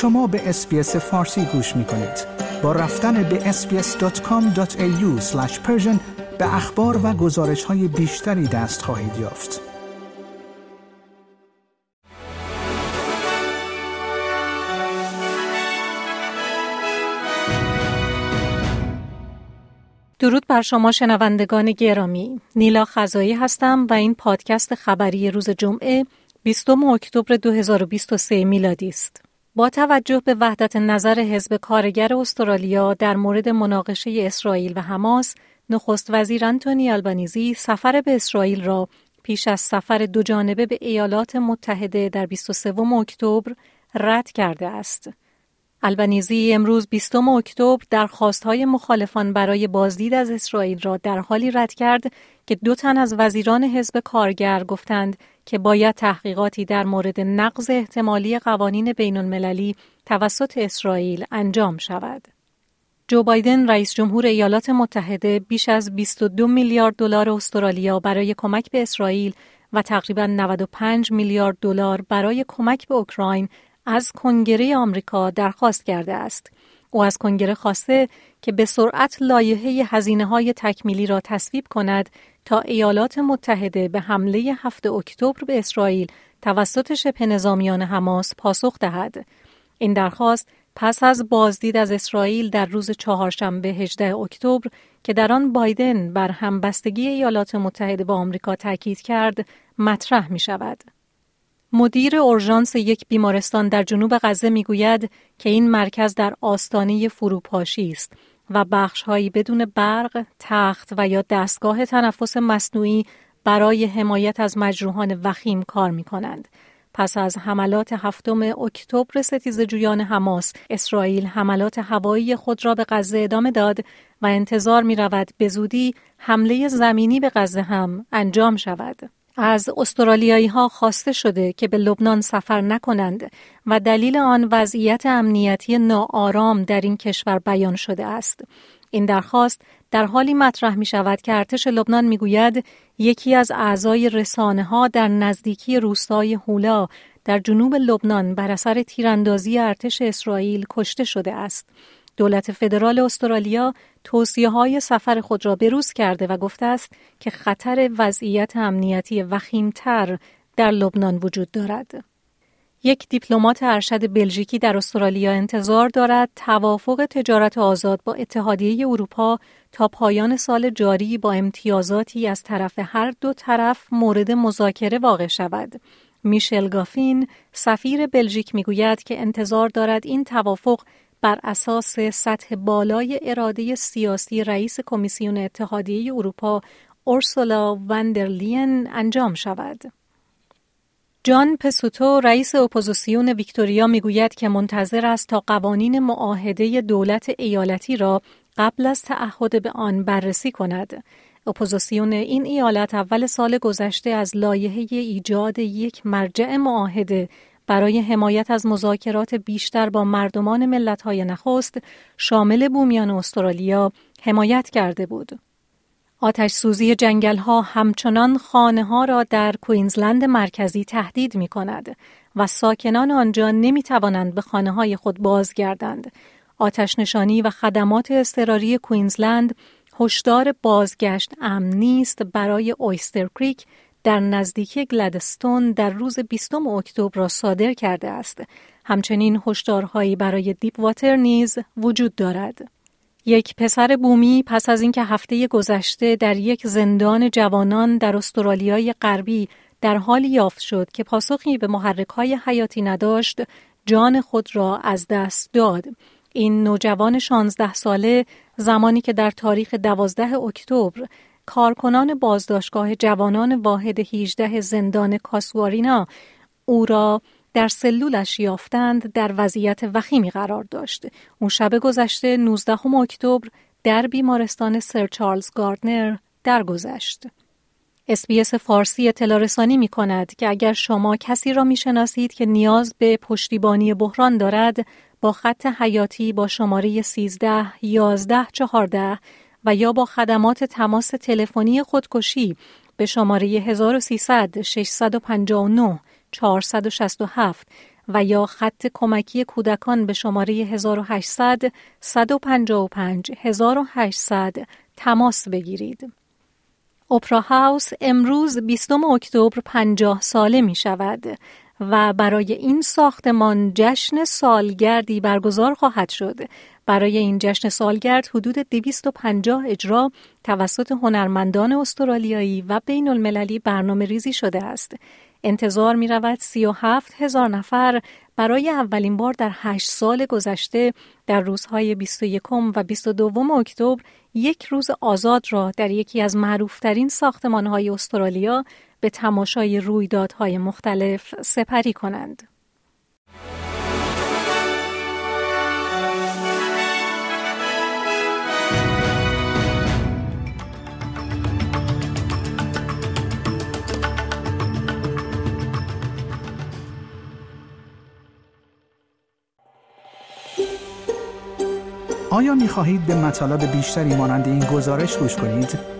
شما به اسپیس فارسی گوش می کنید. با رفتن به sbs.com.au به اخبار و گزارش های بیشتری دست خواهید یافت. درود بر شما شنوندگان گرامی نیلا خزایی هستم و این پادکست خبری روز جمعه 20 اکتبر 2023 میلادی است با توجه به وحدت نظر حزب کارگر استرالیا در مورد مناقشه اسرائیل و حماس نخست وزیر انتونی آلبانیزی سفر به اسرائیل را پیش از سفر دو جانبه به ایالات متحده در 23 اکتبر رد کرده است. البنیزی امروز 20 اکتبر درخواستهای مخالفان برای بازدید از اسرائیل را در حالی رد کرد که دو تن از وزیران حزب کارگر گفتند که باید تحقیقاتی در مورد نقض احتمالی قوانین بین المللی توسط اسرائیل انجام شود. جو بایدن رئیس جمهور ایالات متحده بیش از 22 میلیارد دلار استرالیا برای کمک به اسرائیل و تقریبا 95 میلیارد دلار برای کمک به اوکراین از کنگره آمریکا درخواست کرده است. او از کنگره خواسته که به سرعت لایحه هزینه های تکمیلی را تصویب کند تا ایالات متحده به حمله هفته اکتبر به اسرائیل توسط شبه نظامیان حماس پاسخ دهد. این درخواست پس از بازدید از اسرائیل در روز چهارشنبه 18 اکتبر که در آن بایدن بر همبستگی ایالات متحده با آمریکا تاکید کرد مطرح می شود. مدیر اورژانس یک بیمارستان در جنوب غزه می‌گوید که این مرکز در آستانه فروپاشی است و بخشهایی بدون برق، تخت و یا دستگاه تنفس مصنوعی برای حمایت از مجروحان وخیم کار می کنند. پس از حملات هفتم اکتبر ستیزجویان حماس، اسرائیل حملات هوایی خود را به غزه ادامه داد و انتظار می رود به زودی حمله زمینی به غزه هم انجام شود. از استرالیایی ها خواسته شده که به لبنان سفر نکنند و دلیل آن وضعیت امنیتی ناآرام در این کشور بیان شده است. این درخواست در حالی مطرح می شود که ارتش لبنان می گوید یکی از اعضای رسانه ها در نزدیکی روستای هولا در جنوب لبنان بر اثر تیراندازی ارتش اسرائیل کشته شده است. دولت فدرال استرالیا توصیه های سفر خود را بروز کرده و گفته است که خطر وضعیت امنیتی وخیمتر در لبنان وجود دارد. یک دیپلمات ارشد بلژیکی در استرالیا انتظار دارد توافق تجارت آزاد با اتحادیه اروپا تا پایان سال جاری با امتیازاتی از طرف هر دو طرف مورد مذاکره واقع شود. میشل گافین سفیر بلژیک می‌گوید که انتظار دارد این توافق بر اساس سطح بالای اراده سیاسی رئیس کمیسیون اتحادیه اروپا اورسولا وندرلین انجام شود. جان پسوتو رئیس اپوزیسیون ویکتوریا می‌گوید که منتظر است تا قوانین معاهده دولت ایالتی را قبل از تعهد به آن بررسی کند. اپوزیسیون این ایالت اول سال گذشته از لایحه ایجاد یک مرجع معاهده برای حمایت از مذاکرات بیشتر با مردمان ملت‌های نخست شامل بومیان استرالیا حمایت کرده بود. آتش سوزی جنگل ها همچنان خانه ها را در کوینزلند مرکزی تهدید می کند و ساکنان آنجا نمی توانند به خانه های خود بازگردند. آتش نشانی و خدمات اضطراری کوینزلند هشدار بازگشت امن نیست برای اویستر کریک در نزدیکی گلدستون در روز 20 اکتبر را صادر کرده است. همچنین هشدارهایی برای دیپ واتر نیز وجود دارد. یک پسر بومی پس از اینکه هفته گذشته در یک زندان جوانان در استرالیای غربی در حالی یافت شد که پاسخی به محرک های حیاتی نداشت، جان خود را از دست داد. این نوجوان 16 ساله زمانی که در تاریخ 12 اکتبر کارکنان بازداشتگاه جوانان واحد 18 زندان کاسوارینا او را در سلولش یافتند در وضعیت وخیمی قرار داشت. او شب گذشته 19 اکتبر در بیمارستان سر چارلز گاردنر درگذشت. SBS فارسی اطلاع رسانی می کند که اگر شما کسی را می شناسید که نیاز به پشتیبانی بحران دارد با خط حیاتی با شماره 13 11 14 و یا با خدمات تماس تلفنی خودکشی به شماره 1300 659 467 و یا خط کمکی کودکان به شماره 1800 155 1800 تماس بگیرید. اپرا هاوس امروز 20 اکتبر 50 ساله می شود و برای این ساختمان جشن سالگردی برگزار خواهد شد. برای این جشن سالگرد حدود 250 اجرا توسط هنرمندان استرالیایی و بین المللی برنامه ریزی شده است. انتظار می رود 37 هزار نفر برای اولین بار در هشت سال گذشته در روزهای 21 و 22 اکتبر یک روز آزاد را در یکی از معروفترین ساختمانهای استرالیا به تماشای رویدادهای مختلف سپری کنند. آیا می خواهید به مطالب بیشتری مانند این گزارش گوش کنید؟